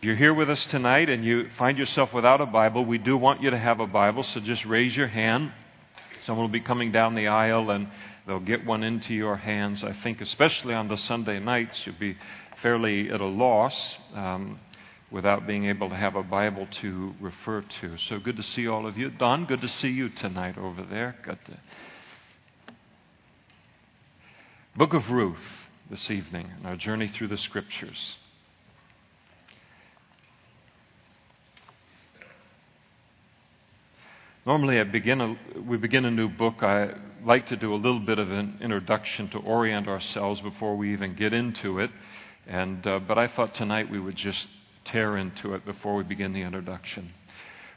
If you're here with us tonight and you find yourself without a Bible, we do want you to have a Bible, so just raise your hand. Someone will be coming down the aisle and they'll get one into your hands. I think, especially on the Sunday nights, you'll be fairly at a loss um, without being able to have a Bible to refer to. So good to see all of you. Don, good to see you tonight over there. Good to... Book of Ruth this evening, in our journey through the Scriptures. Normally, I begin a, we begin a new book. I like to do a little bit of an introduction to orient ourselves before we even get into it. And, uh, but I thought tonight we would just tear into it before we begin the introduction.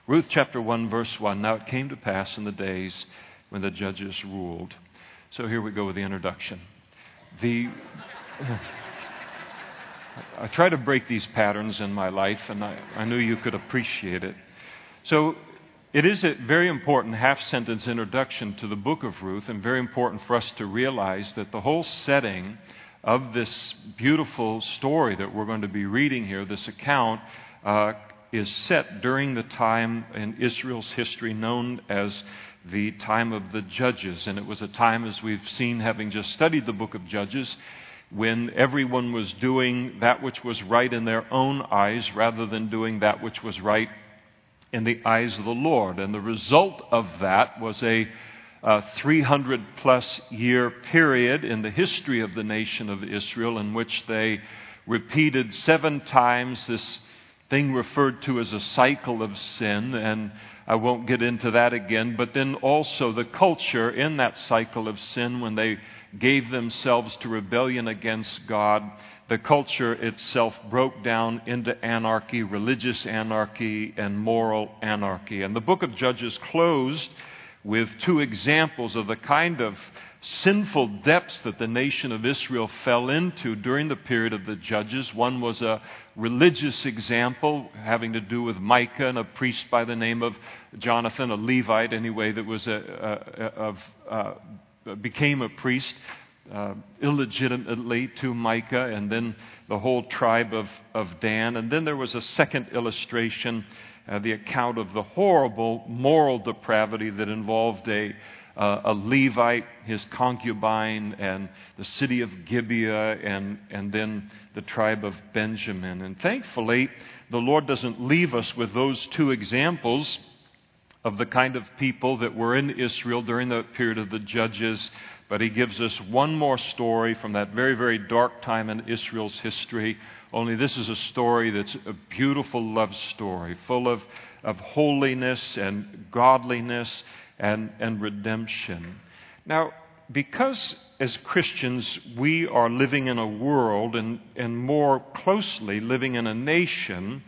Ruth chapter 1, verse 1. Now it came to pass in the days when the judges ruled. So here we go with the introduction. The. I try to break these patterns in my life, and I, I knew you could appreciate it. So it is a very important half sentence introduction to the book of Ruth, and very important for us to realize that the whole setting of this beautiful story that we're going to be reading here, this account, uh, is set during the time in Israel's history known as the time of the Judges. And it was a time, as we've seen, having just studied the book of Judges, when everyone was doing that which was right in their own eyes rather than doing that which was right in the eyes of the Lord. And the result of that was a 300 plus year period in the history of the nation of Israel in which they repeated seven times this thing referred to as a cycle of sin. And I won't get into that again. But then also the culture in that cycle of sin when they gave themselves to rebellion against God the culture itself broke down into anarchy, religious anarchy, and moral anarchy. And the book of Judges closed with two examples of the kind of sinful depths that the nation of Israel fell into during the period of the Judges. One was a religious example having to do with Micah and a priest by the name of Jonathan, a Levite anyway, that was a, a, a, a uh, became a priest uh, illegitimately to Micah and then the whole tribe of, of Dan. And then there was a second illustration, uh, the account of the horrible moral depravity that involved a, uh, a Levite, his concubine, and the city of Gibeah, and, and then the tribe of Benjamin. And thankfully, the Lord doesn't leave us with those two examples of the kind of people that were in Israel during the period of the judges but he gives us one more story from that very, very dark time in Israel's history. Only this is a story that's a beautiful love story, full of, of holiness and godliness and, and redemption. Now, because as Christians we are living in a world and, and more closely living in a nation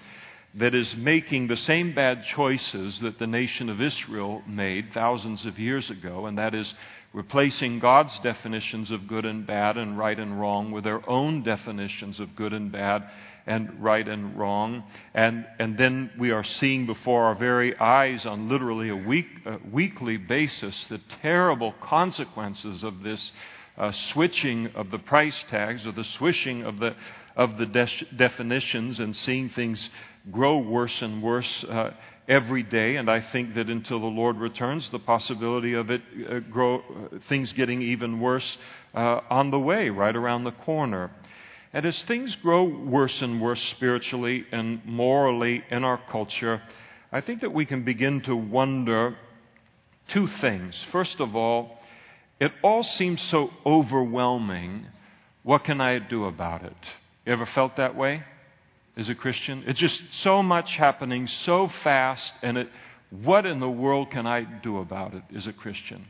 that is making the same bad choices that the nation of Israel made thousands of years ago, and that is replacing God's definitions of good and bad and right and wrong with their own definitions of good and bad and right and wrong. And, and then we are seeing before our very eyes on literally a, week, a weekly basis the terrible consequences of this uh, switching of the price tags or the swishing of the, of the de- definitions and seeing things grow worse and worse. Uh, every day, and I think that until the Lord returns, the possibility of it uh, grow, uh, things getting even worse uh, on the way, right around the corner. And as things grow worse and worse spiritually and morally in our culture, I think that we can begin to wonder two things. First of all, it all seems so overwhelming. What can I do about it? You ever felt that way? As a Christian. It's just so much happening so fast, and it, what in the world can I do about it as a Christian?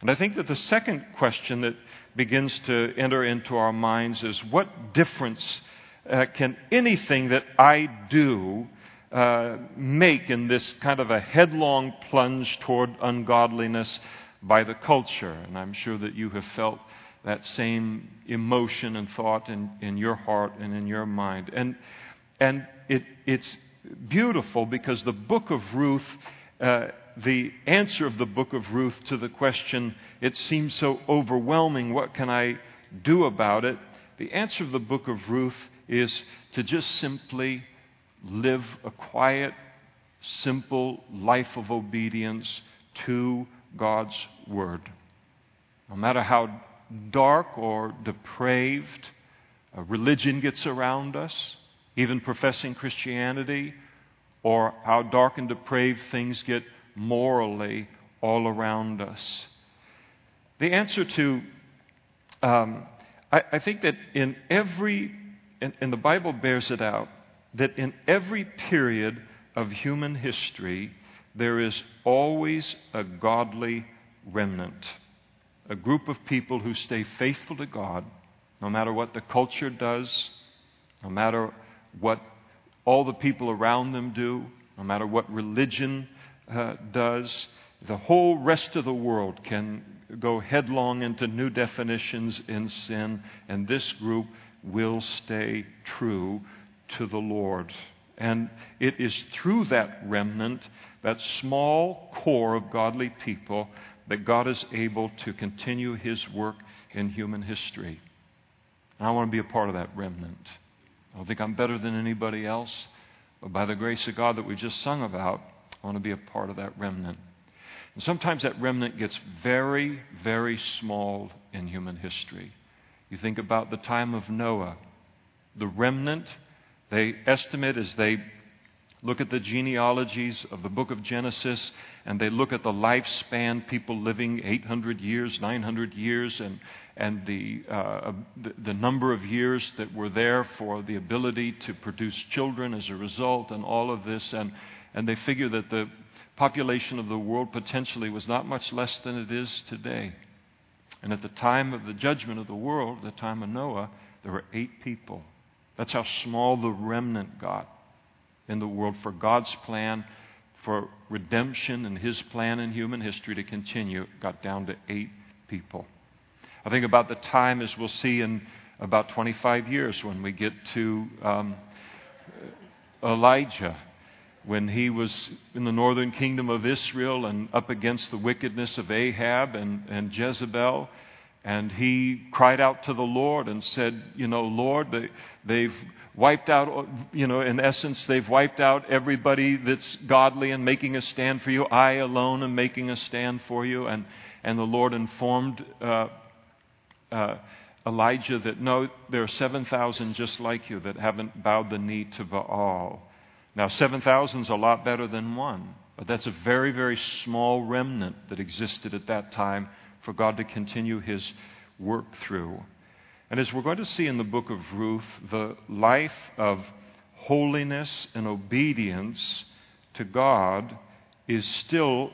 And I think that the second question that begins to enter into our minds is what difference uh, can anything that I do uh, make in this kind of a headlong plunge toward ungodliness by the culture? And I'm sure that you have felt that same emotion and thought in, in your heart and in your mind. And and it, it's beautiful because the book of Ruth, uh, the answer of the book of Ruth to the question, it seems so overwhelming, what can I do about it? The answer of the book of Ruth is to just simply live a quiet, simple life of obedience to God's Word. No matter how dark or depraved religion gets around us, even professing Christianity, or how dark and depraved things get morally all around us. The answer to, um, I, I, think that in every, and, and the Bible bears it out, that in every period of human history, there is always a godly remnant, a group of people who stay faithful to God, no matter what the culture does, no matter what all the people around them do, no matter what religion uh, does. The whole rest of the world can go headlong into new definitions in sin, and this group will stay true to the Lord. And it is through that remnant, that small core of godly people, that God is able to continue his work in human history. And I want to be a part of that remnant. I don't think I'm better than anybody else, but by the grace of God that we just sung about, I want to be a part of that remnant. And sometimes that remnant gets very, very small in human history. You think about the time of Noah. The remnant, they estimate as they look at the genealogies of the book of Genesis and they look at the lifespan, people living 800 years, 900 years, and, and the, uh, the, the, number of years that were there for the ability to produce children as a result, and all of this. And, and they figure that the population of the world potentially was not much less than it is today. And at the time of the judgment of the world, the time of Noah, there were eight people. That's how small the remnant got in the world for God's plan for redemption and His plan in human history to continue got down to eight people. I think about the time, as we'll see in about 25 years, when we get to um, Elijah, when he was in the northern kingdom of Israel and up against the wickedness of Ahab and, and Jezebel. And he cried out to the Lord and said, You know, Lord, they, they've wiped out, you know, in essence, they've wiped out everybody that's godly and making a stand for you. I alone am making a stand for you. And, and the Lord informed uh, uh, Elijah that no, there are 7,000 just like you that haven't bowed the knee to Baal. Now, 7,000 is a lot better than one, but that's a very, very small remnant that existed at that time for God to continue his work through. And as we're going to see in the book of Ruth, the life of holiness and obedience to God is still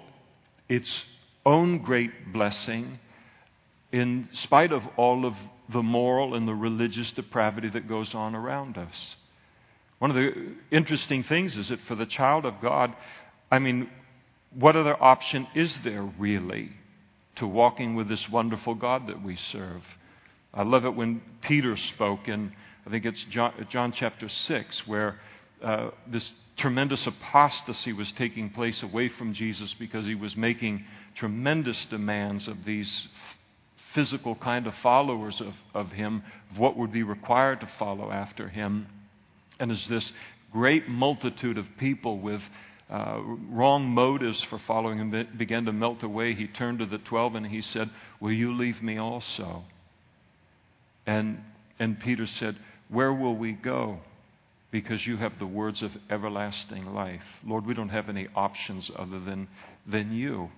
its own great blessing in spite of all of the moral and the religious depravity that goes on around us. One of the interesting things is that for the child of God, I mean, what other option is there really to walking with this wonderful God that we serve? I love it when Peter spoke in, I think it's John, John chapter 6, where uh, this tremendous apostasy was taking place away from Jesus because he was making tremendous demands of these physical kind of followers of, of him, of what would be required to follow after him. And as this great multitude of people with uh, wrong motives for following him began to melt away, he turned to the twelve and he said, Will you leave me also? And, and Peter said, Where will we go? Because you have the words of everlasting life. Lord, we don't have any options other than, than you.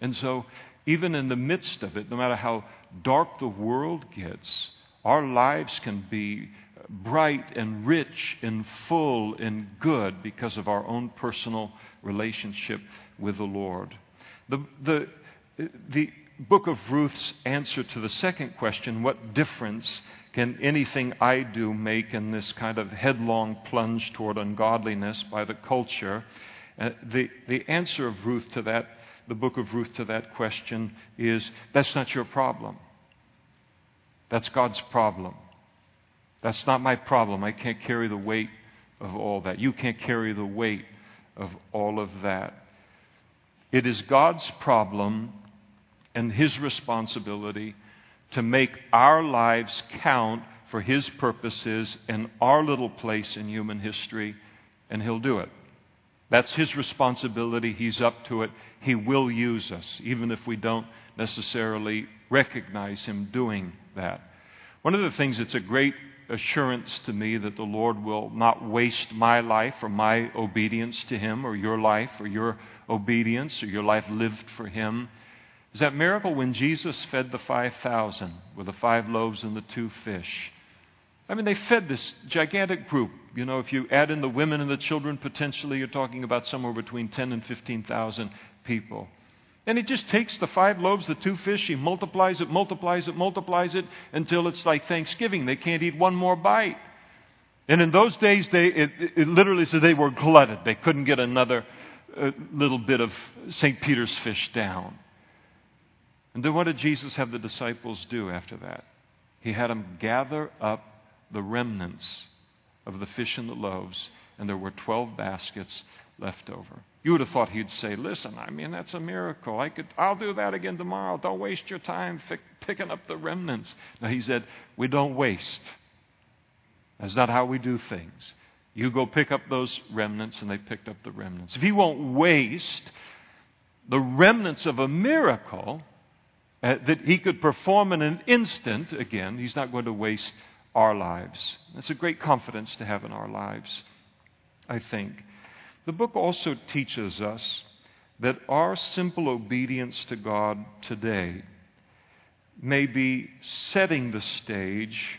And so, even in the midst of it, no matter how dark the world gets, our lives can be bright and rich and full and good because of our own personal relationship with the Lord. The, the, the book of Ruth's answer to the second question what difference can anything I do make in this kind of headlong plunge toward ungodliness by the culture? Uh, the, the answer of Ruth to that, the book of Ruth to that question is that's not your problem. That's God's problem. That's not my problem. I can't carry the weight of all that. You can't carry the weight of all of that. It is God's problem and His responsibility to make our lives count for His purposes in our little place in human history and He'll do it. That's His responsibility. He's up to it. He will use us, even if we don't necessarily recognize Him doing that. One of the things that's a great assurance to me that the Lord will not waste my life or my obedience to Him or your life or your obedience or your life lived for Him is that miracle when Jesus fed the 5,000 with the five loaves and the two fish. I mean, they fed this gigantic group. You know, if you add in the women and the children, potentially you're talking about somewhere between 10 and 15,000 people. And he just takes the five loaves, the two fish, he multiplies it, multiplies it, multiplies it until it's like Thanksgiving. They can't eat one more bite. And in those days, they, it, it literally said they were glutted. They couldn't get another uh, little bit of St. Peter's fish down. And then what did Jesus have the disciples do after that? He had them gather up the remnants of the fish and the loaves, and there were 12 baskets left over. You would have thought he'd say, Listen, I mean, that's a miracle. I could, I'll do that again tomorrow. Don't waste your time picking up the remnants. No, he said, We don't waste. That's not how we do things. You go pick up those remnants, and they picked up the remnants. If he won't waste the remnants of a miracle uh, that he could perform in an instant, again, he's not going to waste our lives. That's a great confidence to have in our lives, I think. The book also teaches us that our simple obedience to God today may be setting the stage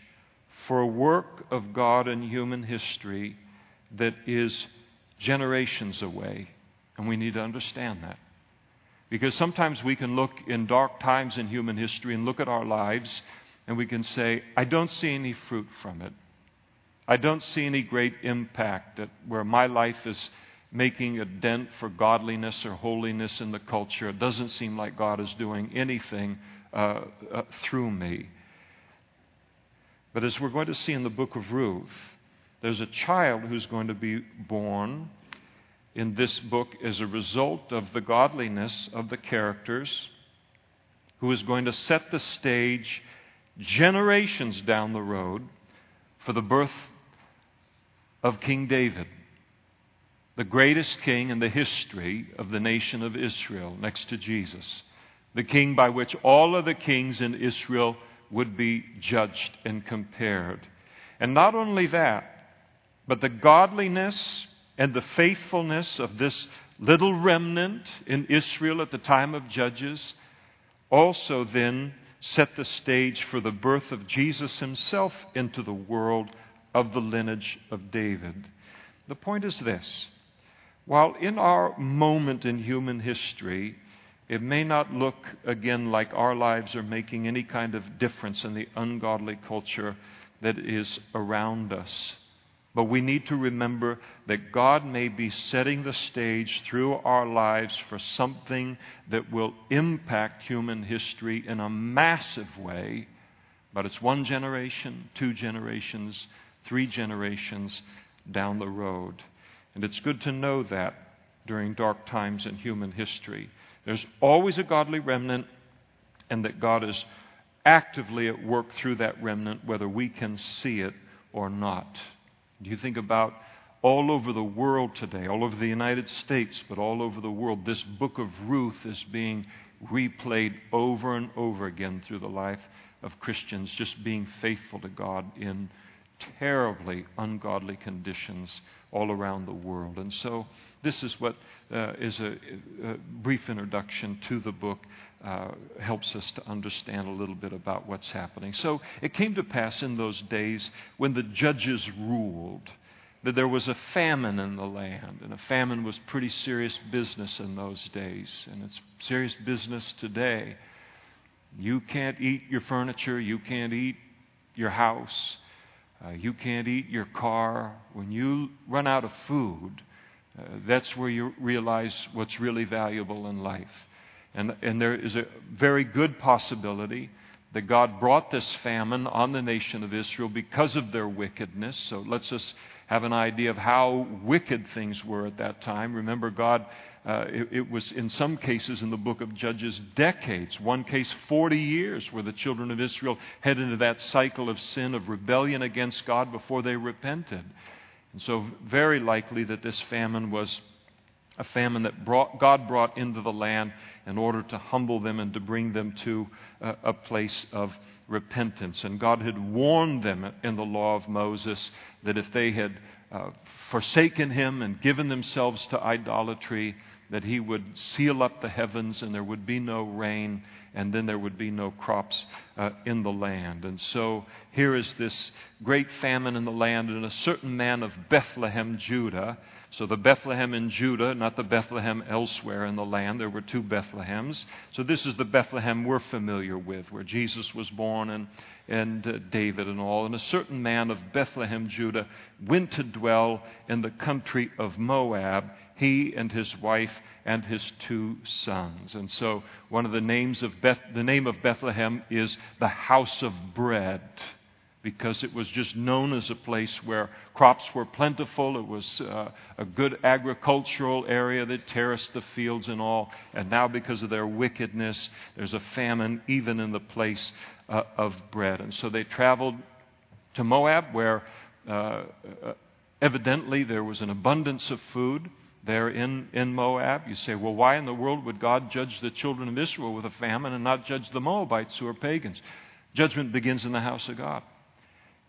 for a work of God in human history that is generations away. And we need to understand that. Because sometimes we can look in dark times in human history and look at our lives and we can say, I don't see any fruit from it. I don't see any great impact that where my life is making a dent for godliness or holiness in the culture. It doesn't seem like God is doing anything uh, uh, through me. But as we're going to see in the book of Ruth, there's a child who's going to be born in this book as a result of the godliness of the characters, who is going to set the stage generations down the road for the birth of King David, the greatest king in the history of the nation of Israel, next to Jesus, the king by which all of the kings in Israel would be judged and compared. And not only that, but the godliness and the faithfulness of this little remnant in Israel at the time of Judges also then set the stage for the birth of Jesus himself into the world of the lineage of David. The point is this while in our moment in human history, it may not look again like our lives are making any kind of difference in the ungodly culture that is around us. But we need to remember that God may be setting the stage through our lives for something that will impact human history in a massive way. But it's one generation, two generations, three generations down the road. And it's good to know that during dark times in human history. There's always a godly remnant, and that God is actively at work through that remnant, whether we can see it or not. Do you think about all over the world today, all over the United States, but all over the world, this book of Ruth is being replayed over and over again through the life of Christians, just being faithful to God in terribly ungodly conditions all around the world. And so, this is what uh, is a, a, brief introduction to the book, uh, helps us to understand a little bit about what's happening. So, it came to pass in those days when the judges ruled that there was a famine in the land. And a famine was pretty serious business in those days, and it's serious business today. You can't eat your furniture, you can't eat your house. Uh, you can't eat your car. When you run out of food, uh, that's where you realize what's really valuable in life. And, and there is a very good possibility that God brought this famine on the nation of Israel because of their wickedness. So let's just have an idea of how wicked things were at that time. Remember, God, uh, it, it, was in some cases in the book of Judges decades, one case 40 years, where the children of Israel head into that cycle of sin, of rebellion against God before they repented. And so, very likely that this famine was a famine that brought, God brought into the land in order to humble them and to bring them to a, a place of repentance. And God had warned them in the law of Moses that if they had uh, forsaken Him and given themselves to idolatry, that He would seal up the heavens and there would be no rain and then there would be no crops uh, in the land. And so here is this great famine in the land, and a certain man of Bethlehem, Judah, so the Bethlehem in Judah, not the Bethlehem elsewhere in the land. There were two Bethlehems. So this is the Bethlehem we're familiar with, where Jesus was born and, and uh, David and all. And a certain man of Bethlehem, Judah, went to dwell in the country of Moab, he and his wife and his two sons. And so one of the names of Beth, the name of Bethlehem is the house of bread because it was just known as a place where crops were plentiful. It was uh, a good agricultural area that terraced the fields and all. And now, because of their wickedness, there's a famine even in the place uh, of bread. And so they traveled to Moab, where uh, uh evidently there was an abundance of food there in, in Moab. You say, well, why in the world would God judge the children of Israel with a famine and not judge the Moabites who are pagans? Judgment begins in the house of God.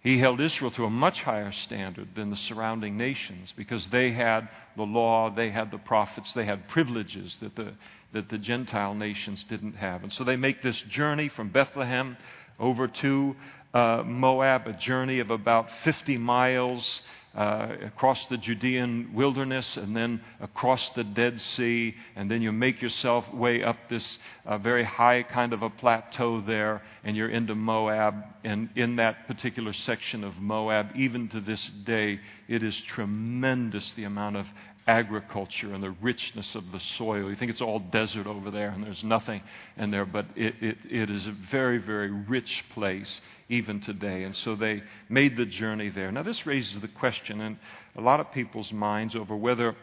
He held Israel to a much higher standard than the surrounding nations because they had the law, they had the prophets, they had privileges that the, that the Gentile nations didn't have. And so they make this journey from Bethlehem over to uh, Moab, a journey of about 50 miles uh, across the Judean wilderness and then across the Dead Sea, and then you make yourself way up this uh, very high kind of a plateau there, and you're into Moab. And in that particular section of Moab, even to this day, it is tremendous the amount of agriculture and the richness of the soil. You think it's all desert over there and there's nothing in there, but it, it, it is a very, very rich place even today. And so they made the journey there. Now, this raises the question in a lot of people's minds over whether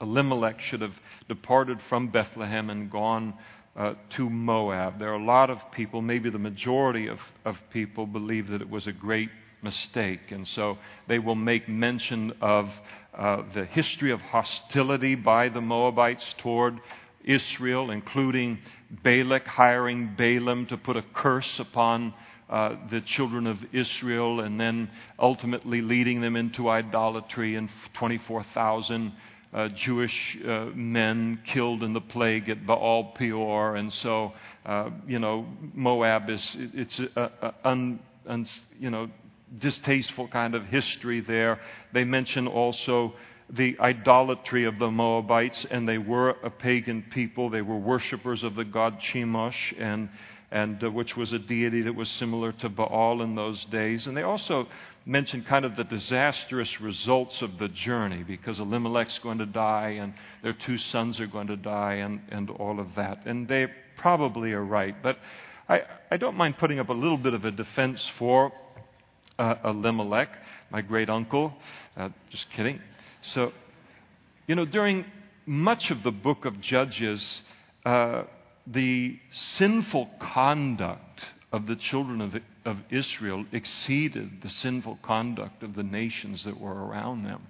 Elimelech should have departed from Bethlehem and gone uh, to Moab. There are a lot of people, maybe the majority of, of people, believe that it was a great mistake. And so they will make mention of uh, the history of hostility by the Moabites toward Israel, including Balak hiring Balaam to put a curse upon uh, the children of Israel and then ultimately leading them into idolatry and 24,000 uh, Jewish uh, men killed in the plague at Baal Peor. And so, uh, you know, Moab is, it's a, a un, un, you know, distasteful kind of history there. They mention also the idolatry of the Moabites, and they were a pagan people. They were worshippers of the god Chemosh, and, and uh, which was a deity that was similar to Baal in those days. And they also mention kind of the disastrous results of the journey because Elimelech's going to die, and their two sons are going to die, and, and all of that. And they probably are right. But I, I don't mind putting up a little bit of a defense for uh, Elimelech, my great uncle. Uh, just kidding. So, you know, during much of the book of Judges, uh, the sinful conduct of the children of, of Israel exceeded the sinful conduct of the nations that were around them.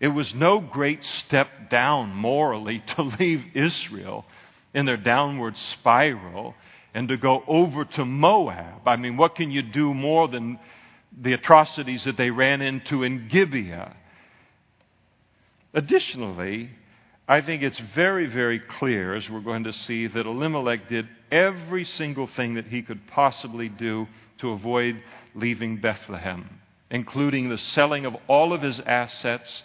It was no great step down morally to leave Israel in their downward spiral and to go over to Moab. I mean, what can you do more than the atrocities that they ran into in Gibeah. Additionally, I think it's very, very clear, as we're going to see, that Elimelech did every single thing that he could possibly do to avoid leaving Bethlehem, including the selling of all of his assets,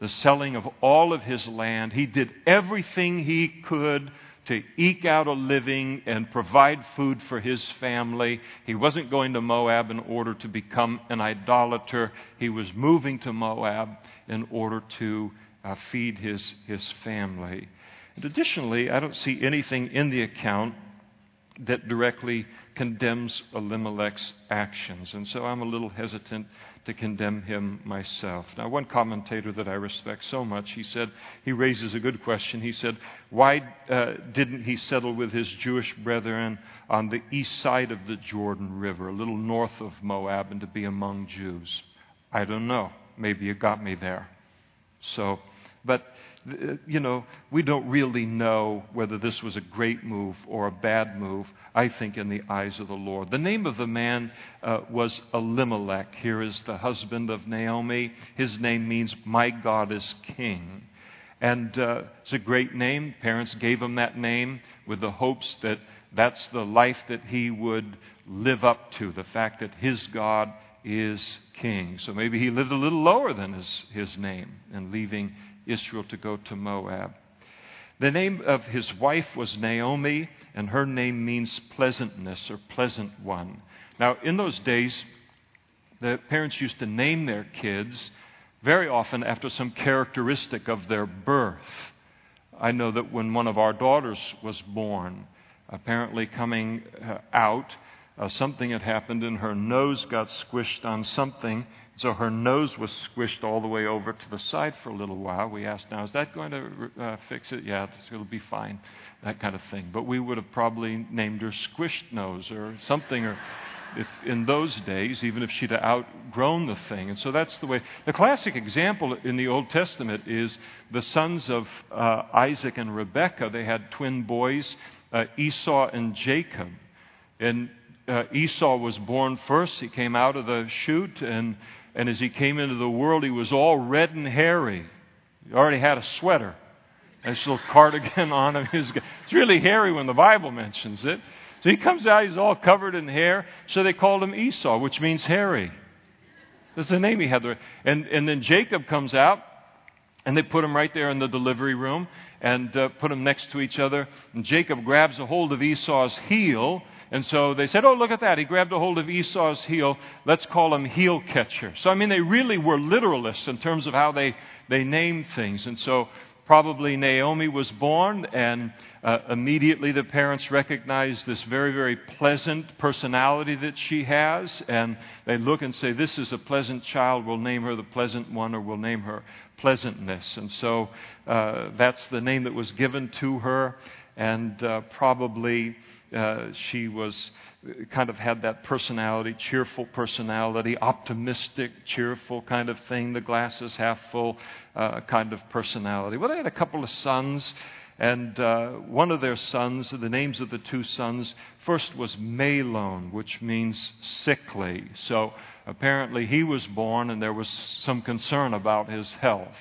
the selling of all of his land. He did everything he could to eke out a living and provide food for his family. He wasn't going to Moab in order to become an idolater. He was moving to Moab in order to uh, feed his, his family. And additionally, I don't see anything in the account that directly condemns Elimelech's actions. And so I'm a little hesitant to condemn him myself. Now, one commentator that I respect so much, he said, he raises a good question. He said, Why uh, didn't he settle with his Jewish brethren on the east side of the Jordan River, a little north of Moab, and to be among Jews? I don't know. maybe you got me there. So, but you know, we don't really know whether this was a great move or a bad move, I think, in the eyes of the Lord. The name of the man uh, was Elimelech. Here is the husband of Naomi. His name means, My God is King. And uh, it's a great name. Parents gave him that name with the hopes that that's the life that he would live up to, the fact that his God is king. So maybe he lived a little lower than his, his name in leaving Israel to go to Moab. The name of his wife was Naomi, and her name means pleasantness or pleasant one. Now, in those days, the parents used to name their kids very often after some characteristic of their birth. I know that when one of our daughters was born, apparently coming uh, out, uh, something had happened and her nose got squished on something so her nose was squished all the way over to the side for a little while. We asked, now, is that going to uh, fix it? Yeah, it'll be fine, that kind of thing. But we would have probably named her Squished Nose or something, or if in those days, even if she'd outgrown the thing. And so that's the way. The classic example in the Old Testament is the sons of uh, Isaac and Rebekah. They had twin boys, uh, Esau and Jacob. And uh, Esau was born first. He came out of the chute, and and as he came into the world, he was all red and hairy. He already had a sweater, and this little cardigan on him. It's really hairy when the Bible mentions it. So he comes out, he's all covered in hair. So they called him Esau, which means hairy. That's the name he had. And, and then Jacob comes out, and they put him right there in the delivery room and uh, put him next to each other. And Jacob grabs a hold of Esau's heel and so they said, Oh, look at that. He grabbed a hold of Esau's heel. Let's call him heel catcher. So, I mean, they really were literalists in terms of how they, they named things. And so, probably Naomi was born, and uh, immediately the parents recognized this very, very pleasant personality that she has. And they look and say, This is a pleasant child. We'll name her the pleasant one, or we'll name her pleasantness. And so, uh, that's the name that was given to her. And uh, probably uh, she was kind of had that personality, cheerful personality, optimistic, cheerful kind of thing, the glasses half full uh, kind of personality. Well, they had a couple of sons, and uh, one of their sons, the names of the two sons, first was Mahlon, which means sickly. So apparently he was born, and there was some concern about his health.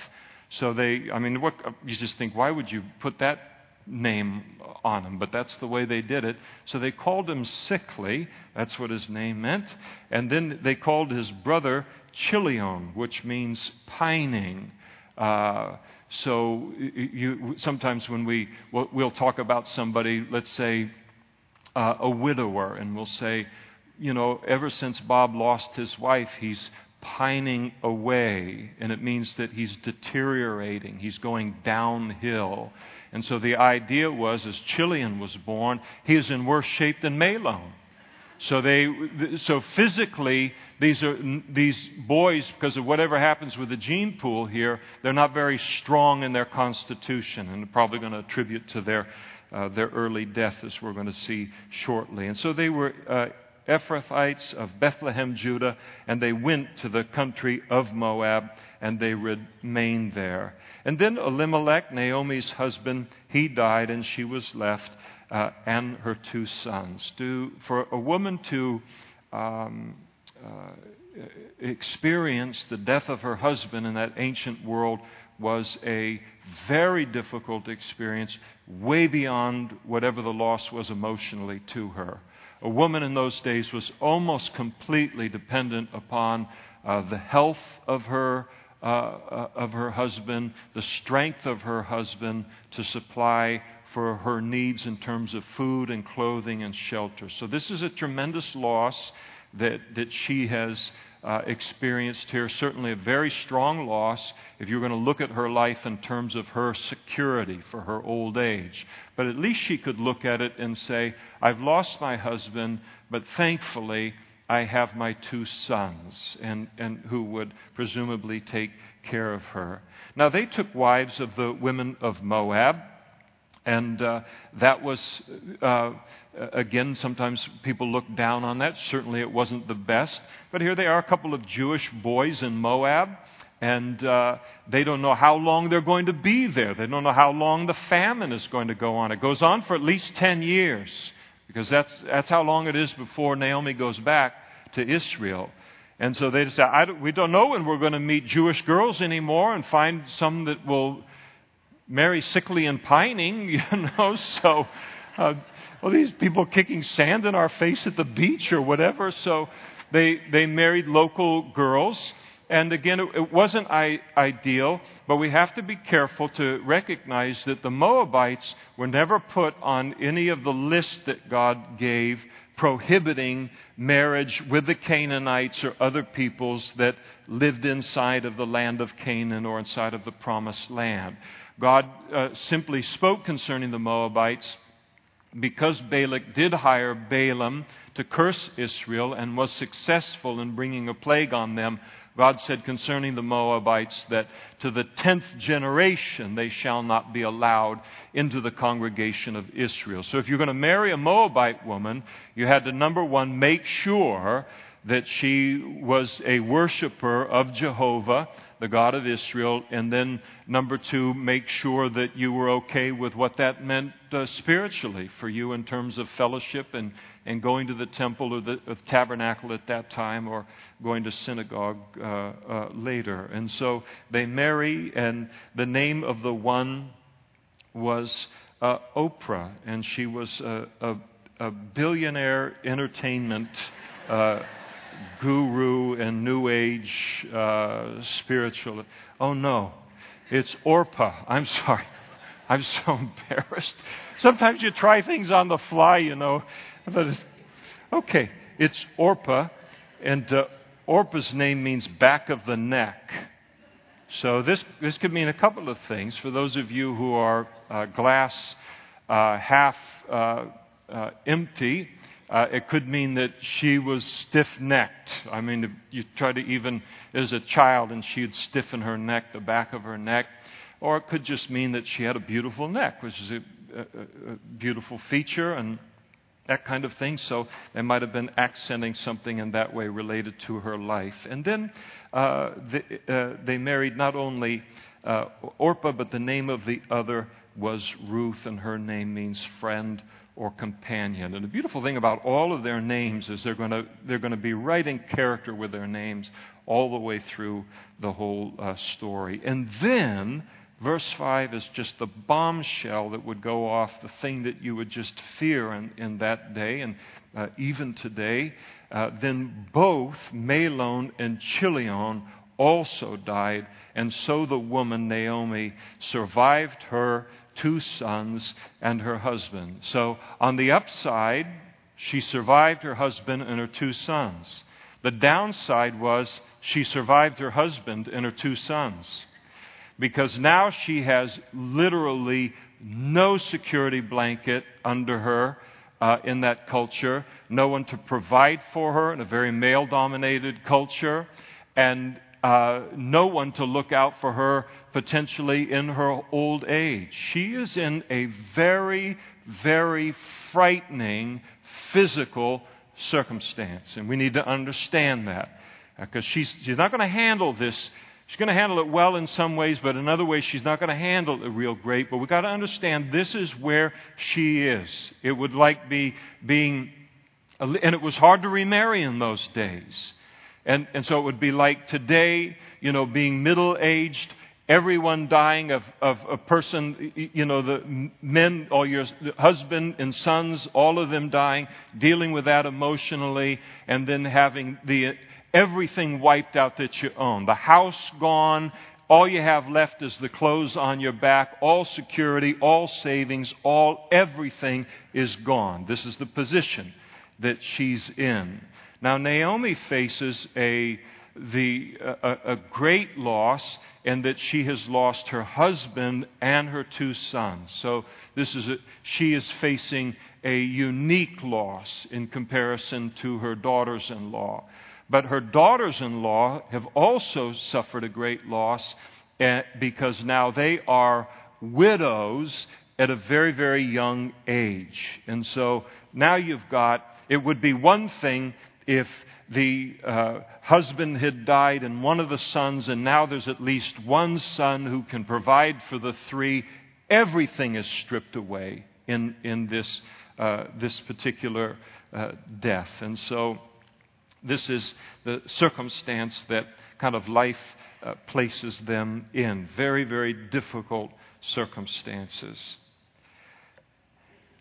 So they, I mean, what, you just think, why would you put that name on him, but that's the way they did it. So they called him Sickly. That's what his name meant. And then they called his brother Chilion, which means pining. Uh, so you, sometimes when we we'll, talk about somebody, let's say uh, a widower, and we'll say, you know, ever since Bob lost his wife, he's pining away, and it means that he's deteriorating, he's going downhill. And so the idea was, as Chilion was born, he is in worse shape than Mahlon. So they, so physically, these are these boys, because of whatever happens with the gene pool here, they're not very strong in their constitution, and probably going to attribute to their uh, their early death, as we're going to see shortly. And so they were uh, Ephrathites of Bethlehem, Judah, and they went to the country of Moab, and they remained there. And then Elimelech, Naomi's husband, he died, and she was left, uh, and her two sons. To, for a woman to um, uh, experience the death of her husband in that ancient world was a very difficult experience, way beyond whatever the loss was emotionally to her. A woman in those days was almost completely dependent upon uh, the health of her uh, uh, of her husband, the strength of her husband to supply for her needs in terms of food and clothing and shelter. So, this is a tremendous loss that, that she has uh, experienced here. Certainly, a very strong loss if you're going to look at her life in terms of her security for her old age. But at least she could look at it and say, I've lost my husband, but thankfully, I have my two sons, and, and who would presumably take care of her. Now, they took wives of the women of Moab. And uh, that was, uh, again, sometimes people look down on that. Certainly it wasn't the best. But here they are, a couple of Jewish boys in Moab, and uh, they don't know how long they're going to be there. They don't know how long the famine is going to go on. It goes on for at least 10 years, because that's, that's how long it is before Naomi goes back to Israel. And so they decide, we don't know when we're going to meet Jewish girls anymore and find some that will marry sickly and pining, you know. So, uh, well, these people kicking sand in our face at the beach or whatever. So they, they married local girls. And again, it, it wasn't I- ideal, but we have to be careful to recognize that the Moabites were never put on any of the lists that God gave prohibiting marriage with the Canaanites or other peoples that lived inside of the land of Canaan or inside of the promised land. God uh, simply spoke concerning the Moabites because Balak did hire Balaam to curse Israel and was successful in bringing a plague on them. God said concerning the Moabites that to the tenth generation they shall not be allowed into the congregation of Israel. So if you're going to marry a Moabite woman, you had to, number one, make sure that she was a worshiper of Jehovah the God of Israel. And then, number two, make sure that you were okay with what that meant uh, spiritually for you in terms of fellowship and, and going to the temple or the, or tabernacle at that time or going to synagogue uh, uh, later. And so they marry, and the name of the one was uh, Oprah, and she was a, a, a billionaire entertainment uh, guru and New Age uh, spiritual. Oh no, it's Orpah. I'm sorry. I'm so embarrassed. Sometimes you try things on the fly, you know. But okay, it's Orpah, and uh, Orpah's name means back of the neck. So this this could mean a couple of things for those of you who are uh, glass uh, half uh, uh, empty. Uh, it could mean that she was stiff necked. I mean, you try to even, as a child, and she'd stiffen her neck, the back of her neck. Or it could just mean that she had a beautiful neck, which is a, a, a beautiful feature and that kind of thing. So they might have been accenting something in that way related to her life. And then uh, the, uh, they married not only uh, Orpah, but the name of the other was Ruth, and her name means friend or companion. And the beautiful thing about all of their names is they're going to, they're going to be right in character with their names all the way through the whole uh, story. And then, verse 5 is just the bombshell that would go off, the thing that you would just fear in, in that day and uh, even today. Uh, then both Mahlon and Chilion also died, and so the woman, Naomi, survived her two sons and her husband. So, on the upside, she survived her husband and her two sons. The downside was she survived her husband and her two sons. Because now she has literally no security blanket under her uh, in that culture, no one to provide for her in a very male dominated culture, and uh, no one to look out for her potentially in her old age. She is in a very, very frightening physical circumstance, and we need to understand that because she's, she's not going to handle this. She's going to handle it well in some ways, but in other ways, she's not going to handle it real great. But we've got to understand this is where she is. It would like be being, and it was hard to remarry in those days. And, and so it would be like today, you know, being middle aged, everyone dying of, of a person, you know, the men, all your husband and sons, all of them dying, dealing with that emotionally, and then having the everything wiped out that you own. The house gone. All you have left is the clothes on your back, all security, all savings, all everything is gone. This is the position that she's in. Now, Naomi faces a, the, a, a great loss in that she has lost her husband and her two sons. So, this is a, she is facing a unique loss in comparison to her daughters in law. But her daughters in law have also suffered a great loss eh, because now they are widows at a very, very young age. And so now you've got, it would be one thing if the uh, husband had died and one of the sons, and now there's at least one son who can provide for the three. Everything is stripped away in, in this, uh, this particular uh, death. And so this is the circumstance that kind of life uh, places them in. Very, very difficult circumstances.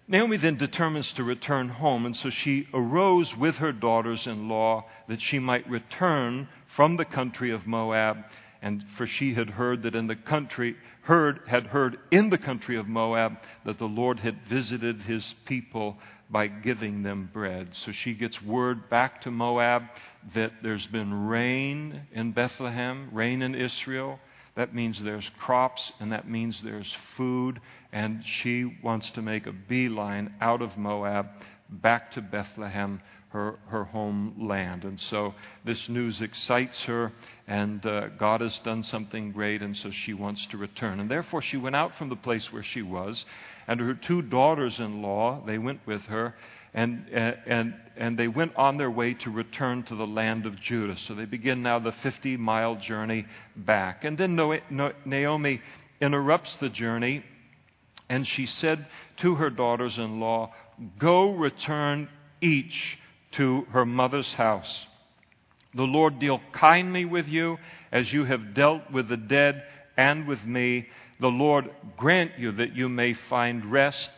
Naomi then determines to return home, and so she arose with her daughters in law that she might return from the country of Moab. And for she had heard that in the country, heard, had heard in the country of Moab that the Lord had visited his people by giving them bread. So she gets word back to Moab that there's been rain in Bethlehem, rain in Israel. That means there's crops and that means there's food. And she wants to make a beeline out of Moab back to Bethlehem, her, her homeland. And so this news excites her, and uh, God has done something great, and so she wants to return. And therefore, she went out from the place where she was, and her two daughters in law, they went with her and, uh, and, and they went on their way to return to the land of Judah. So they begin now the 50 mile journey back. And then Naomi interrupts the journey and she said to her daughters in law, Go return each to her mother's house. The Lord deal kindly with you as you have dealt with the dead and with me. The Lord grant you that you may find rest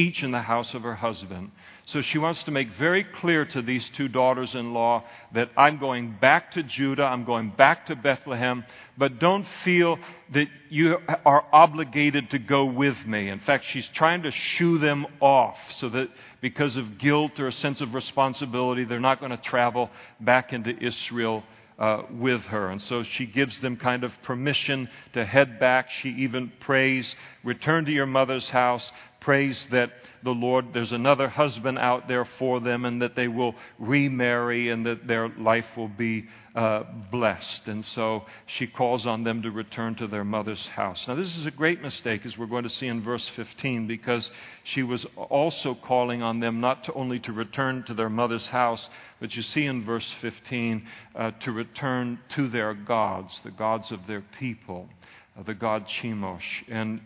each in the house of her husband. So she wants to make very clear to these two daughters in law that I'm going back to Judah, I'm going back to Bethlehem, but don't feel that you are obligated to go with me. In fact, she's trying to shoo them off so that because of guilt or a sense of responsibility, they're not going to travel back into Israel uh, with her. And so she gives them kind of permission to head back. She even prays, Return to your mother's house. Prays that the Lord, there's another husband out there for them and that they will remarry and that their life will be uh, blessed. And so she calls on them to return to their mother's house. Now, this is a great mistake, as we're going to see in verse 15, because she was also calling on them not to only to return to their mother's house, but you see in verse 15 uh, to return to their gods, the gods of their people, uh, the god Chemosh. And,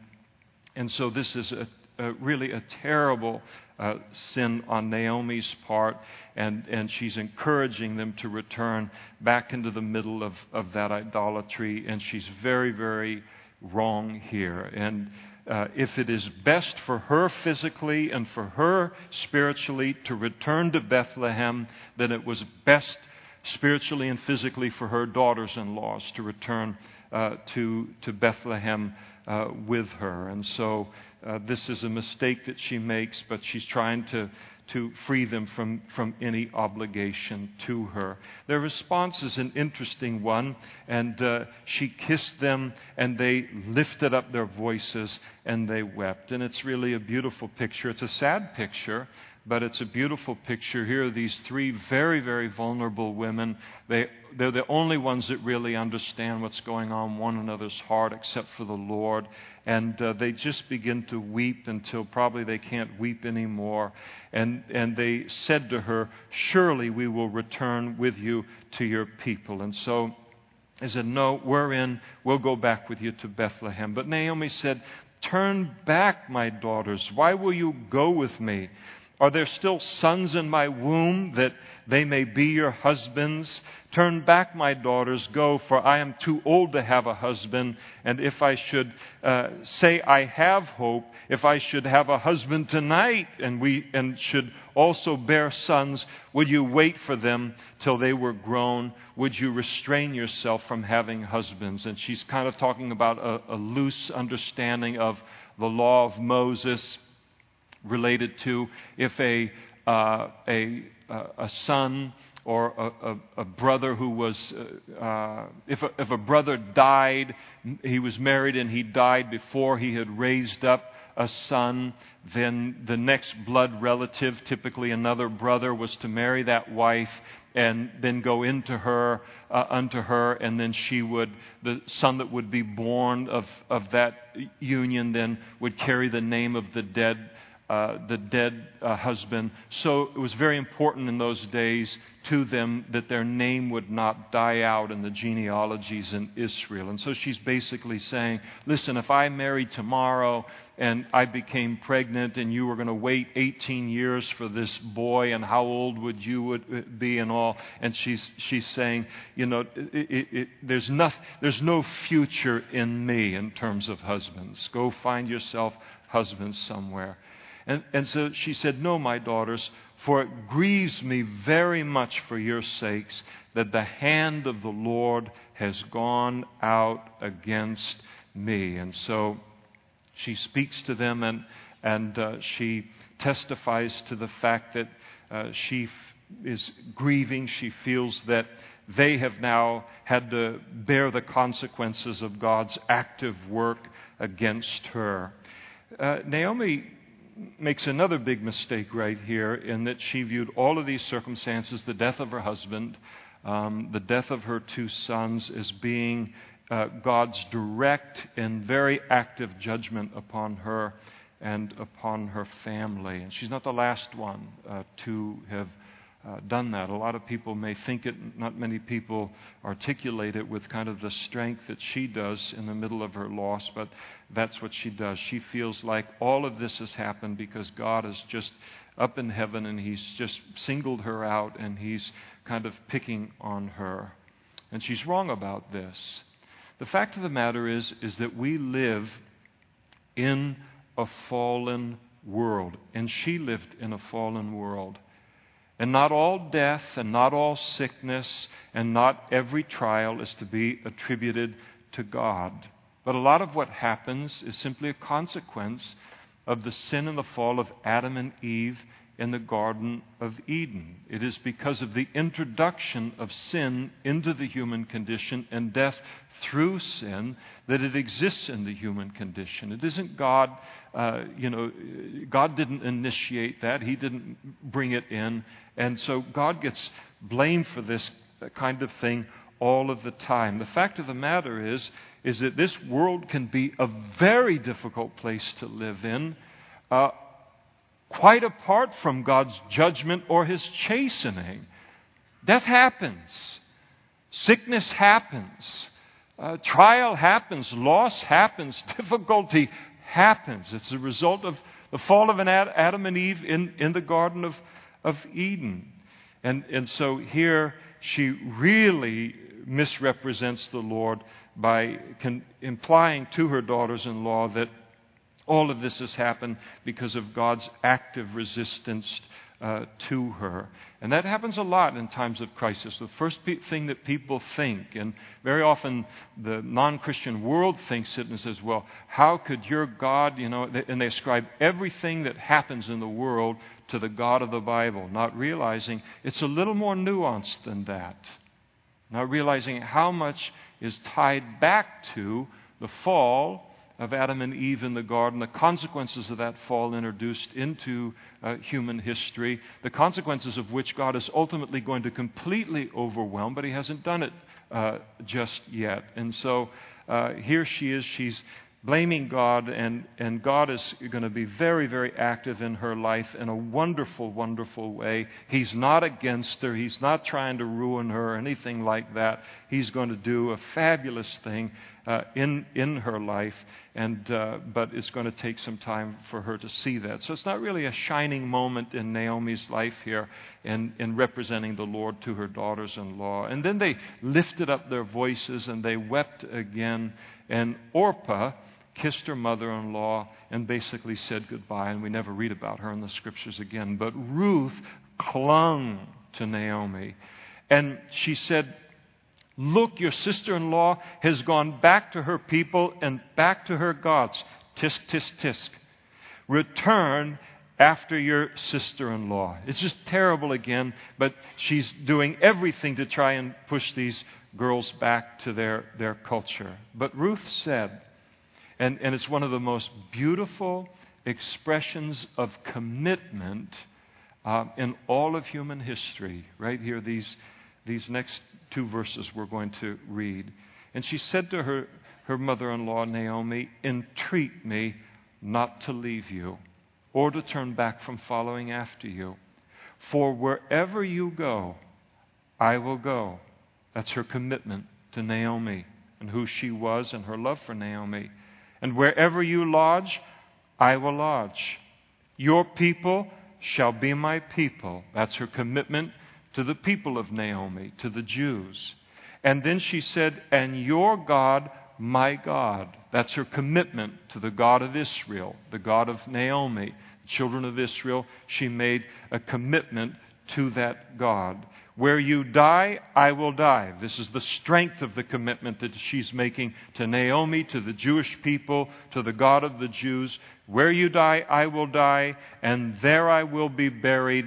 and so this is a uh, really a terrible uh, sin on Naomi's part, and, and she's encouraging them to return back into the middle of, of that idolatry, and she's very, very wrong here. And uh, if it is best for her physically and for her spiritually to return to Bethlehem, then it was best spiritually and physically for her daughters in laws to return uh, to, to Bethlehem uh, with her. And so uh, this is a mistake that she makes, but she's trying to, to free them from, from any obligation to her. Their response is an interesting one, and uh, she kissed them, and they lifted up their voices and they wept. And it's really a beautiful picture. It's a sad picture, but it's a beautiful picture. Here are these three very, very vulnerable women. They, they're the only ones that really understand what's going on in one another's heart, except for the Lord. And uh, they just begin to weep until probably they can't weep anymore. And, and they said to her, Surely we will return with you to your people. And so they said, No, we're in. We'll go back with you to Bethlehem. But Naomi said, Turn back, my daughters. Why will you go with me? Are there still sons in my womb that they may be your husbands? Turn back, my daughters, go, for I am too old to have a husband. And if I should uh, say I have hope, if I should have a husband tonight and, we, and should also bear sons, would you wait for them till they were grown? Would you restrain yourself from having husbands? And she's kind of talking about a, a loose understanding of the law of Moses related to if a, uh, a, a son or a, a, a, brother who was, uh, uh, if, a, if a brother died, he was married and he died before he had raised up a son, then the next blood relative, typically another brother, was to marry that wife and then go into her, uh, unto her, and then she would, the son that would be born of, of that union then would carry the name of the dead uh, the dead uh, husband. So it was very important in those days to them that their name would not die out in the genealogies in Israel. And so she's basically saying, listen, if I married tomorrow and I became pregnant and you were going to wait 18 years for this boy and how old would you would uh, be and all and she's she's saying you know it, it, it, there's no, there's no future in me in terms of husbands go find yourself husbands somewhere and, and so she said, No, my daughters, for it grieves me very much for your sakes that the hand of the Lord has gone out against me. And so she speaks to them and, and uh, she testifies to the fact that uh, she f- is grieving. She feels that they have now had to bear the consequences of God's active work against her. Uh, Naomi makes another big mistake right here in that she viewed all of these circumstances the death of her husband, um, the death of her two sons as being uh, God's direct and very active judgment upon her and upon her family. And she's not the last one uh, to have uh, done that. A lot of people may think it, not many people articulate it with kind of the strength that she does in the middle of her loss, but that's what she does. She feels like all of this has happened because God is just up in heaven and He's just singled her out and He's kind of picking on her. And she's wrong about this. The fact of the matter is, is that we live in a fallen world, and she lived in a fallen world. And not all death and not all sickness and not every trial is to be attributed to God. But a lot of what happens is simply a consequence of the sin and the fall of Adam and Eve in the Garden of Eden. It is because of the introduction of sin into the human condition and death through sin that it exists in the human condition. It isn't God, uh, you know, God didn't initiate that, He didn't bring it in. And so God gets blamed for this kind of thing all of the time. The fact of the matter is, is that this world can be a very difficult place to live in. Uh, quite apart from God's judgment or his chastening. Death happens, sickness happens, uh, trial happens, loss happens, difficulty happens. It's a result of the fall of an Adam and Eve in, in the Garden of, of Eden. And, and so here she really misrepresents the Lord by con- implying to her daughters in law that all of this has happened because of God's active resistance uh, to her. And that happens a lot in times of crisis. The first pe- thing that people think, and very often the non Christian world thinks it and says, well, how could your God, you know, and they ascribe everything that happens in the world to the God of the Bible, not realizing it's a little more nuanced than that. Not realizing how much is tied back to the fall of Adam and Eve in the garden, the consequences of that fall introduced into uh, human history, the consequences of which God is ultimately going to completely overwhelm, but He hasn't done it uh, just yet. And so uh, here she is, she's blaming God, and, and God is going to be very, very active in her life in a wonderful, wonderful way. He's not against her, He's not trying to ruin her or anything like that. He's going to do a fabulous thing uh, in, in her life, and, uh, but it's going to take some time for her to see that. So it's not really a shining moment in Naomi's life here in, in representing the Lord to her daughters in law. And then they lifted up their voices and they wept again. And Orpah, kissed her mother in law, and basically said goodbye. And we never read about her in the scriptures again. But Ruth clung to Naomi. And she said, Look, your sister in law has gone back to her people and back to her gods. Tisk, tisk, tisk. Return after your sister in law. It's just terrible again, but she's doing everything to try and push these girls back to their, their culture. But Ruth said, and, and it's one of the most beautiful expressions of commitment uh, in all of human history. Right here, these, these next two verses we're going to read. And she said to her, her mother in law, Naomi, Entreat me not to leave you or to turn back from following after you. For wherever you go, I will go. That's her commitment to Naomi and who she was and her love for Naomi. And wherever you lodge, I will lodge. Your people shall be my people. That's her commitment to the people of Naomi, to the Jews. And then she said, And your God, my God. That's her commitment to the God of Israel, the God of Naomi, the children of Israel. She made a commitment to that God. Where you die, I will die. This is the strength of the commitment that she's making to Naomi, to the Jewish people, to the God of the Jews. Where you die, I will die, and there I will be buried.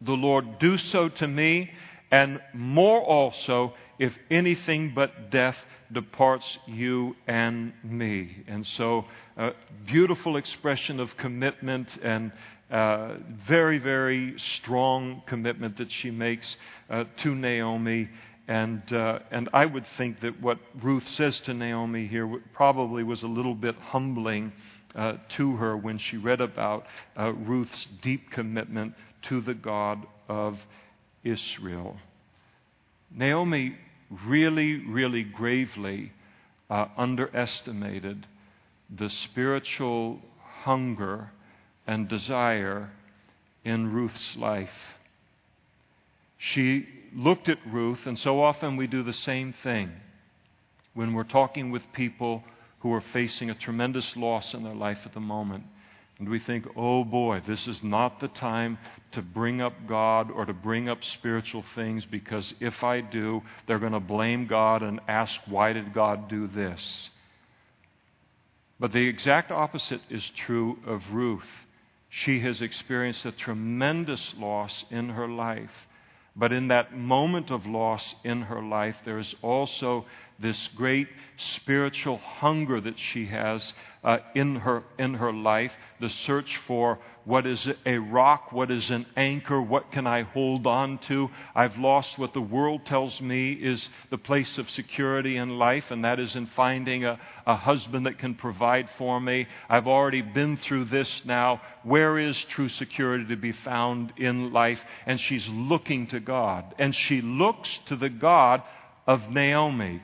The Lord do so to me, and more also, if anything but death departs you and me. And so, a beautiful expression of commitment and uh, very, very strong commitment that she makes uh, to Naomi. And, uh, and I would think that what Ruth says to Naomi here probably was a little bit humbling uh, to her when she read about uh, Ruth's deep commitment to the God of Israel. Naomi really, really gravely uh, underestimated the spiritual hunger and desire in Ruth's life. She looked at Ruth, and so often we do the same thing when we're talking with people who are facing a tremendous loss in their life at the moment. And we think, oh boy, this is not the time to bring up God or to bring up spiritual things because if I do, they're going to blame God and ask, why did God do this? But the exact opposite is true of Ruth. She has experienced a tremendous loss in her life. But in that moment of loss in her life, there is also this great spiritual hunger that she has uh, in, her, in her life, the search for what is a rock, what is an anchor, what can I hold on to. I've lost what the world tells me is the place of security in life, and that is in finding a, a husband that can provide for me. I've already been through this now. Where is true security to be found in life? And she's looking to God, and she looks to the God of Naomi.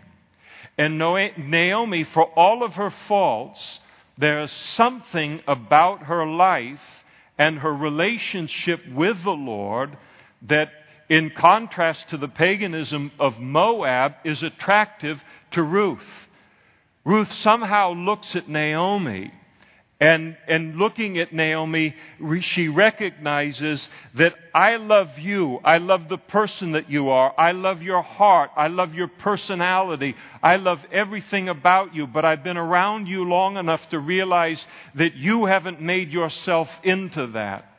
And Naomi, for all of her faults, there's something about her life and her relationship with the Lord that, in contrast to the paganism of Moab, is attractive to Ruth. Ruth somehow looks at Naomi and, and looking at Naomi, she recognizes that I love you. I love the person that you are. I love your heart. I love your personality. I love everything about you. But I've been around you long enough to realize that you haven't made yourself into that.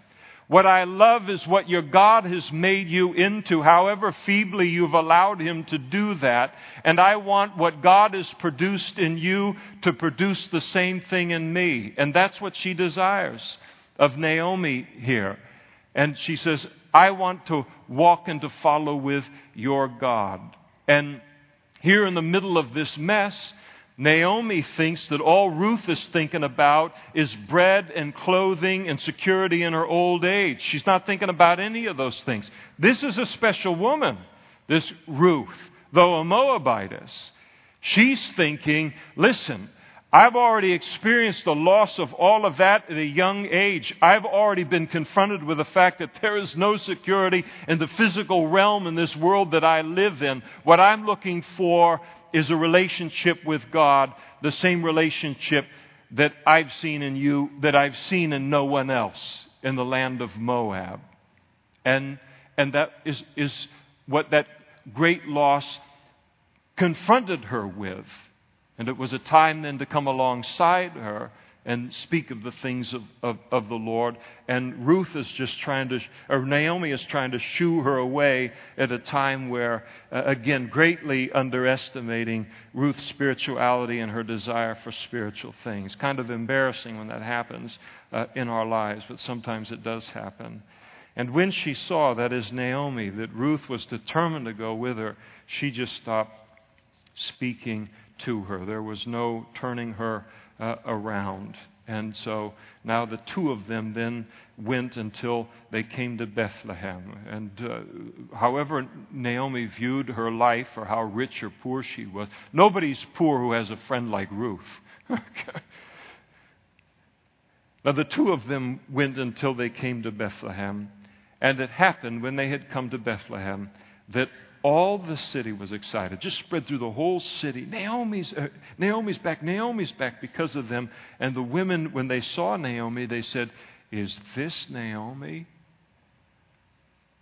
What I love is what your God has made you into, however feebly you've allowed Him to do that. And I want what God has produced in you to produce the same thing in me. And that's what she desires of Naomi here. And she says, I want to walk and to follow with your God. And here in the middle of this mess, Naomi thinks that all Ruth is thinking about is bread and clothing and security in her old age. She's not thinking about any of those things. This is a special woman, this Ruth, though a Moabitess. She's thinking, listen, I've already experienced the loss of all of that at a young age. I've already been confronted with the fact that there is no security in the physical realm in this world that I live in. What I'm looking for is a relationship with God, the same relationship that I've seen in you, that I've seen in no one else in the land of Moab. And, and that is, is what that great loss confronted her with. And it was a time then to come alongside her and speak of the things of, of, of, the Lord. And Ruth is just trying to, or Naomi is trying to shoo her away at a time where, uh, again, greatly underestimating Ruth's spirituality and her desire for spiritual things. Kind of embarrassing when that happens uh, in our lives, but sometimes it does happen. And when she saw, that is Naomi, that Ruth was determined to go with her, she just stopped speaking to her. There was no turning her uh, around. And so now the two of them then went until they came to Bethlehem. And uh, however Naomi viewed her life or how rich or poor she was, nobody's poor who has a friend like Ruth. now the two of them went until they came to Bethlehem. And it happened when they had come to Bethlehem that all the city was excited, just spread through the whole city. Naomi's, uh, Naomi's back, Naomi's back because of them. And the women, when they saw Naomi, they said, Is this Naomi?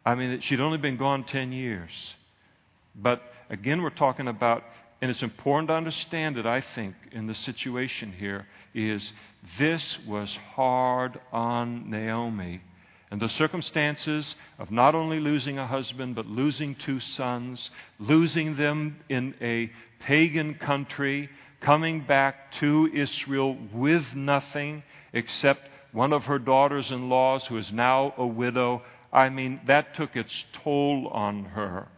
I mean, she'd only been gone 10 years. But again, we're talking about, and it's important to understand it, I think, in the situation here, is this was hard on Naomi and the circumstances of not only losing a husband, but losing two sons, losing them in a pagan country, coming back to Israel with nothing except one of her daughters in laws who is now a widow. I mean, that took its toll on her,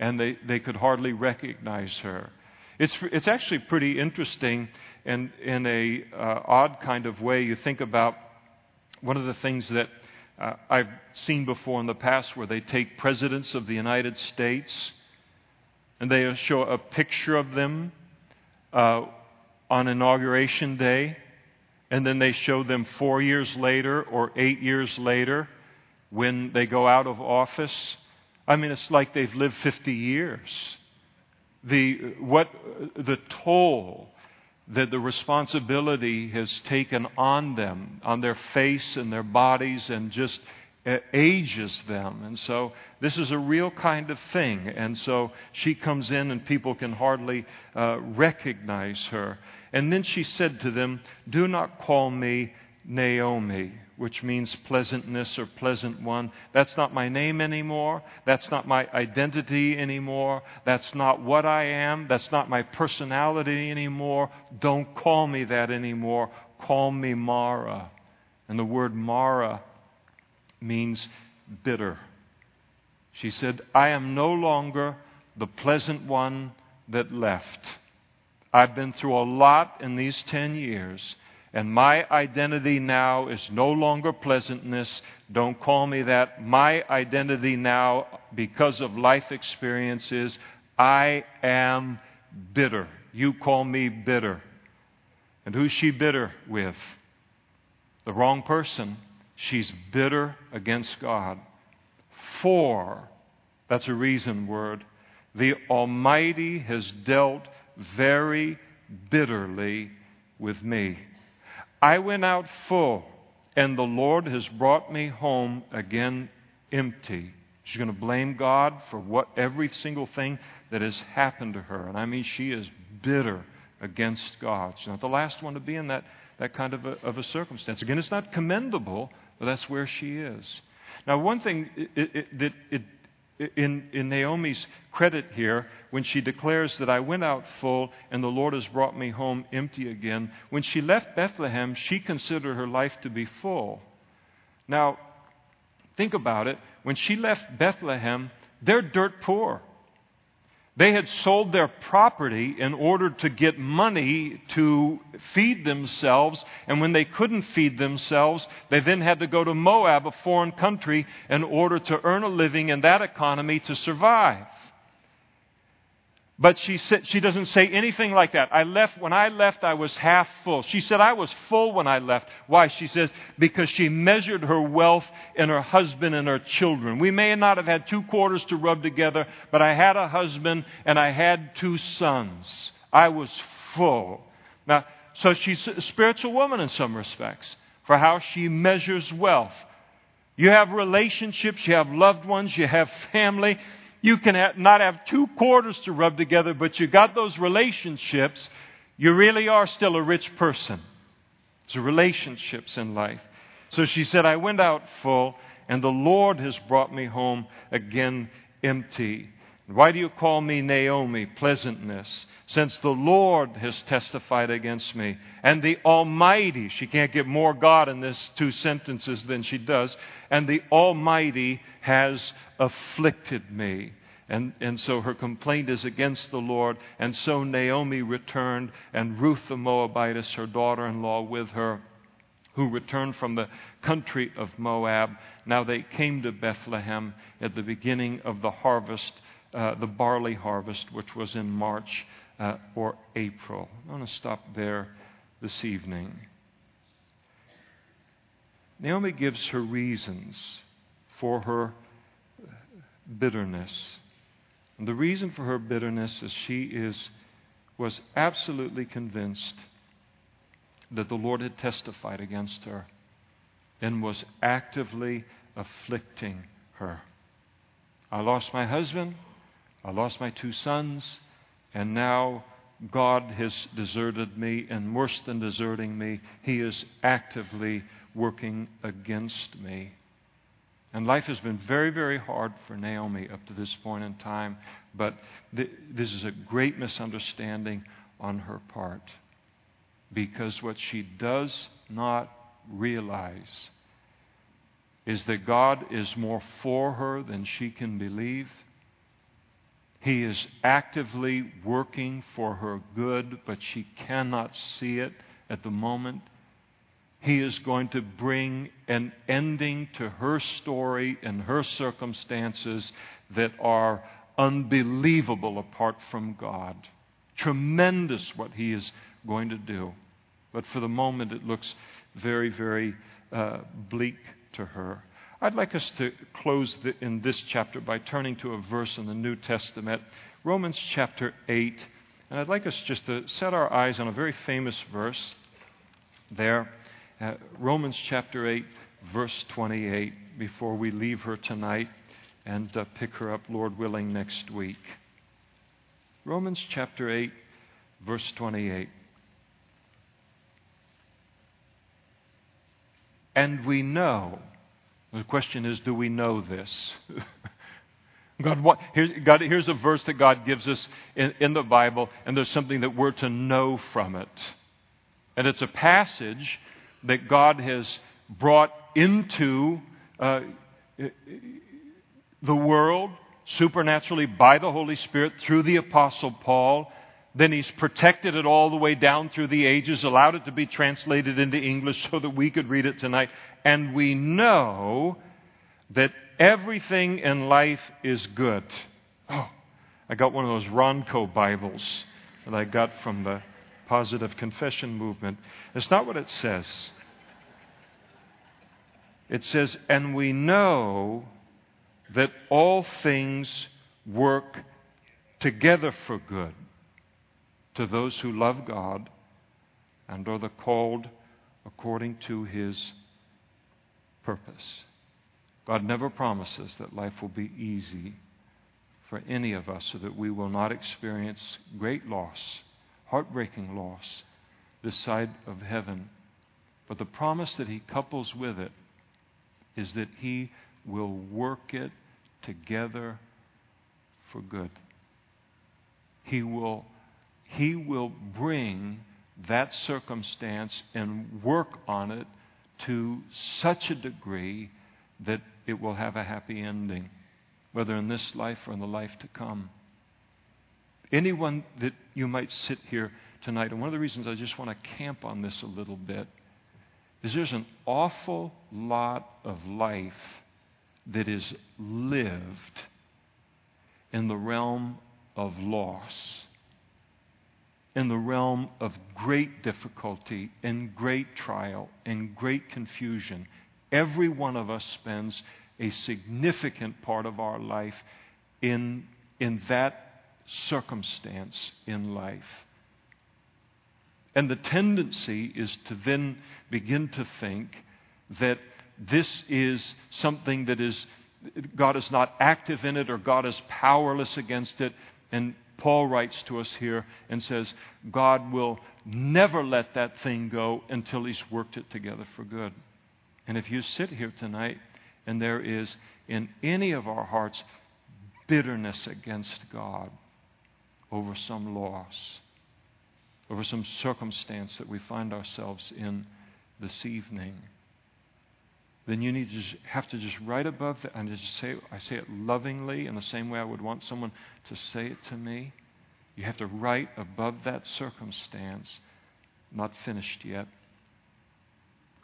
and they, they could hardly recognize her. It's, it's actually pretty interesting and in a uh, odd kind of way. You think about one of the things that uh, I've seen before in the past where they take presidents of the United States and they show a picture of them uh, on Inauguration Day, and then they show them four years later or eight years later when they go out of office. I mean, it's like they've lived 50 years. The, what, the toll that the responsibility has taken on them, on their face and their bodies, and just ages them. And so this is a real kind of thing. And so she comes in, and people can hardly uh, recognize her. And then she said to them, Do not call me Naomi, which means pleasantness or pleasant one. That's not my name anymore. That's not my identity anymore. That's not what I am. That's not my personality anymore. Don't call me that anymore. Call me Mara. And the word Mara means bitter. She said, I am no longer the pleasant one that left. I've been through a lot in these 10 years. And my identity now is no longer pleasantness. Don't call me that. My identity now, because of life experiences, I am bitter. You call me bitter. And who's she bitter with? The wrong person. She's bitter against God. For, that's a reason word, the Almighty has dealt very bitterly with me. I went out full, and the Lord has brought me home again empty. She's going to blame God for what every single thing that has happened to her. And I mean, she is bitter against God. She's not the last one to be in that, that kind of a, of a circumstance. Again, it's not commendable, but that's where she is. Now, one thing that it, in, in Naomi's credit here, when she declares that I went out full and the Lord has brought me home empty again, when she left Bethlehem, she considered her life to be full. Now, think about it. When she left Bethlehem, they're dirt poor. They had sold their property in order to get money to feed themselves, and when they couldn't feed themselves, they then had to go to Moab, a foreign country, in order to earn a living in that economy to survive. But she, said, she doesn't say anything like that. I left, when I left, I was half full. She said, I was full when I left. Why? She says, because she measured her wealth in her husband and her children. We may not have had two quarters to rub together, but I had a husband and I had two sons. I was full. Now, so she's a spiritual woman in some respects for how she measures wealth. You have relationships, you have loved ones, you have family. You can have, not have two quarters to rub together, but you got those relationships. You really are still a rich person. It's relationships in life. So she said, I went out full, and the Lord has brought me home again empty. Why do you call me Naomi, pleasantness? Since the Lord has testified against me, and the Almighty, she can't get more God in this two sentences than she does, and the Almighty has afflicted me. And, and so her complaint is against the Lord. And so Naomi returned, and Ruth the Moabitess, her daughter in law, with her, who returned from the country of Moab. Now they came to Bethlehem at the beginning of the harvest, uh, the barley harvest, which was in March uh, or April. I want to stop there this evening. Naomi gives her reasons for her bitterness. And the reason for her bitterness is she is, was absolutely convinced that the Lord had testified against her and was actively afflicting her. I lost my husband, I lost my two sons, and now God has deserted me, and worse than deserting me, He is actively working against me. And life has been very, very hard for Naomi up to this point in time, but th- this is a great misunderstanding on her part. Because what she does not realize is that God is more for her than she can believe. He is actively working for her good, but she cannot see it at the moment. He is going to bring an ending to her story and her circumstances that are unbelievable apart from God. Tremendous what He is going to do. But for the moment, it looks very, very uh, bleak to her. I'd like us to close the, in this chapter by turning to a verse in the New Testament, Romans chapter 8. And I'd like us just to set our eyes on a very famous verse there uh, Romans chapter 8, verse 28, before we leave her tonight and uh, pick her up, Lord willing, next week. Romans chapter 8, verse 28. And we know, the question is, do we know this? God, what, here's, God, here's a verse that God gives us in, in the Bible, and there's something that we're to know from it. And it's a passage that God has brought into uh, the world supernaturally by the Holy Spirit through the Apostle Paul. Then he's protected it all the way down through the ages, allowed it to be translated into English so that we could read it tonight. And we know that everything in life is good. Oh, I got one of those Ronco Bibles that I got from the positive confession movement. It's not what it says. It says, and we know that all things work together for good to those who love God and are the called according to his purpose. God never promises that life will be easy for any of us so that we will not experience great loss heartbreaking loss this side of heaven. But the promise that he couples with it is that he will work it together for good. He will, he will bring that circumstance and work on it to such a degree that it will have a happy ending, whether in this life or in the life to come. Anyone that you might sit here tonight, and one of the reasons I just want to camp on this a little bit is there's an awful lot of life that is lived in the realm of loss, in the realm of great difficulty and great trial and great confusion. Every one of us spends a significant part of our life in, in that circumstance in life. And the tendency is to then begin to think that this is something that is, God is not active in it or God is powerless against it. And Paul writes to us here and says, God will never let that thing go until He's worked it together for good. And if you sit here tonight and there is in any of our hearts bitterness against God, over some loss, over some circumstance that we find ourselves in this evening, then you need to just have to just write above that and just say I say it lovingly in the same way I would want someone to say it to me. You have to write above that circumstance, not finished yet.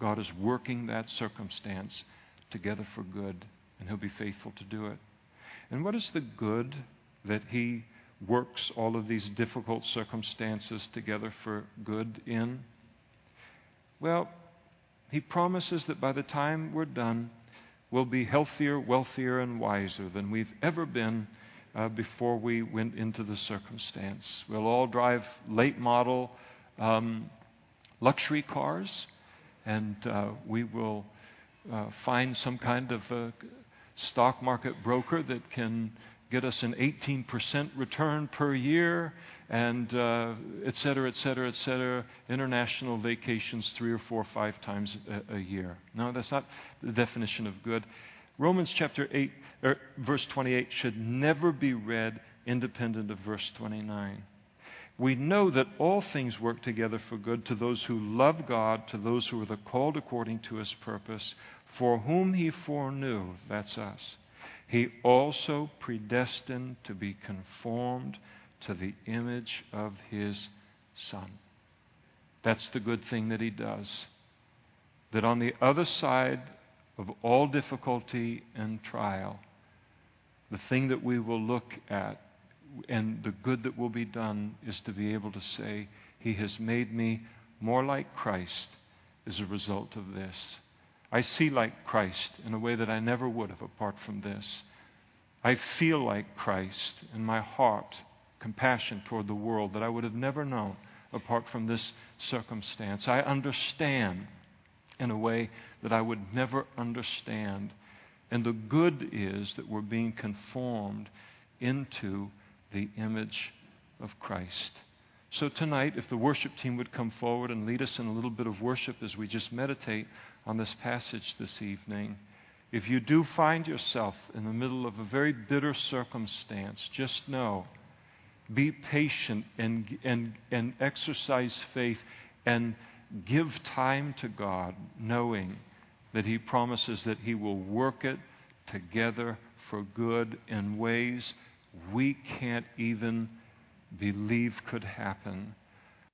God is working that circumstance together for good, and He'll be faithful to do it. And what is the good that He works all of these difficult circumstances together for good in? Well, He promises that by the time we're done, we'll be healthier, wealthier, and wiser than we've ever been uh, before we went into the circumstance. We'll all drive late model um, luxury cars, and uh, we will uh, find some kind of stock market broker that can get us an 18% return per year, and uh, et cetera, et cetera, et cetera. International vacations three or four, five times a, a year. No, that's not the definition of good. Romans chapter 8, er, verse 28 should never be read independent of verse 29. We know that all things work together for good to those who love God, to those who are the called according to his purpose, for whom he foreknew, that's us, he also predestined to be conformed to the image of his Son. That's the good thing that he does. That on the other side of all difficulty and trial, the thing that we will look at and the good that will be done is to be able to say, He has made me more like Christ as a result of this. I see like Christ in a way that I never would have apart from this. I feel like Christ in my heart, compassion toward the world that I would have never known apart from this circumstance. I understand in a way that I would never understand. And the good is that we're being conformed into the image of Christ. So, tonight, if the worship team would come forward and lead us in a little bit of worship as we just meditate on this passage this evening, if you do find yourself in the middle of a very bitter circumstance, just know be patient and, and, and exercise faith and give time to God, knowing that He promises that He will work it together for good in ways we can't even believe could happen.